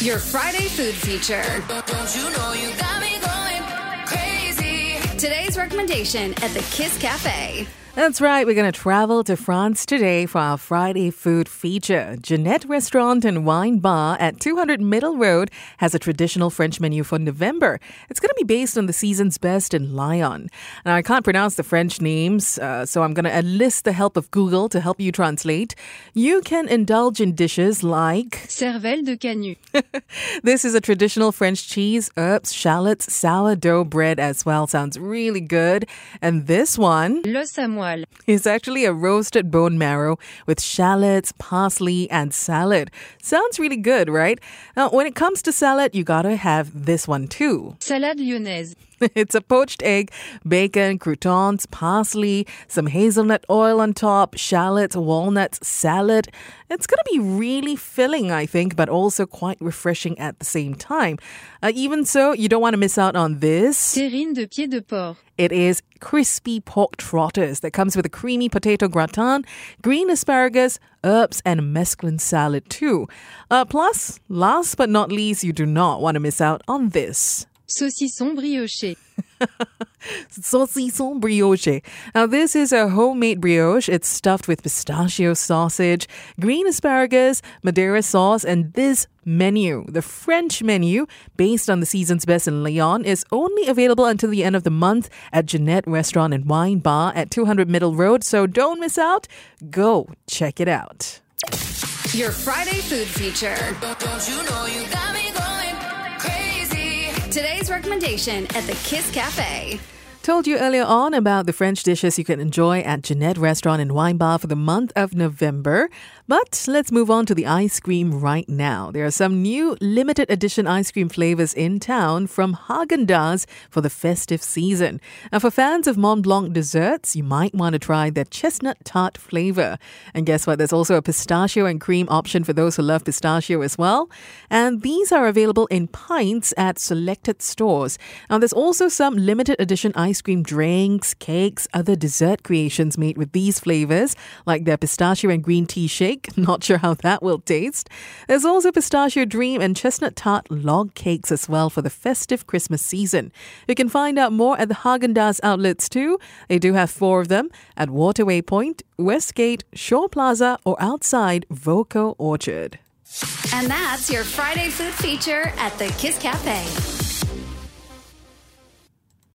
Your Friday food feature. Don't you know you got me going crazy? Today's recommendation at the Kiss Cafe. That's right. We're going to travel to France today for our Friday food feature. Ginette Restaurant and Wine Bar at 200 Middle Road has a traditional French menu for November. It's going to be based on the season's best in Lyon. Now, I can't pronounce the French names, uh, so I'm going to enlist the help of Google to help you translate. You can indulge in dishes like Cervelle de Canut. this is a traditional French cheese, herbs, shallots, sourdough bread as well. Sounds really good. And this one Le à is actually a roasted bone marrow with shallots, parsley, and salad. Sounds really good, right? Now, when it comes to salad, you gotta have this one too. Salade lyonnaise. it's a poached egg, bacon, croutons, parsley, some hazelnut oil on top, shallots, walnuts, salad. It's going to be really filling, I think, but also quite refreshing at the same time. Uh, even so, you don't want to miss out on this. Terrine de pied de porc. It is crispy pork trotters that comes with a creamy potato gratin, green asparagus, herbs, and mesclun salad too. Uh, plus, last but not least, you do not want to miss out on this. Saucisson brioché. Saucisson brioche. Now, this is a homemade brioche. It's stuffed with pistachio sausage, green asparagus, Madeira sauce, and this menu, the French menu, based on the season's best in Lyon, is only available until the end of the month at Ginette Restaurant and Wine Bar at 200 Middle Road. So don't miss out. Go check it out. Your Friday food feature. Today's recommendation at the Kiss Cafe. Told you earlier on about the French dishes you can enjoy at Ginette Restaurant and Wine Bar for the month of November. But let's move on to the ice cream right now. There are some new limited edition ice cream flavors in town from Haagen-Dazs for the festive season. Now, for fans of Mont Blanc desserts, you might want to try their chestnut tart flavor. And guess what? There's also a pistachio and cream option for those who love pistachio as well. And these are available in pints at selected stores. Now, there's also some limited edition ice cream drinks, cakes, other dessert creations made with these flavors, like their pistachio and green tea shake. Not sure how that will taste. There's also pistachio dream and chestnut tart log cakes as well for the festive Christmas season. You can find out more at the Haagen-Dazs outlets too. They do have four of them at Waterway Point, Westgate, Shore Plaza, or outside Voco Orchard. And that's your Friday food feature at the Kiss Cafe.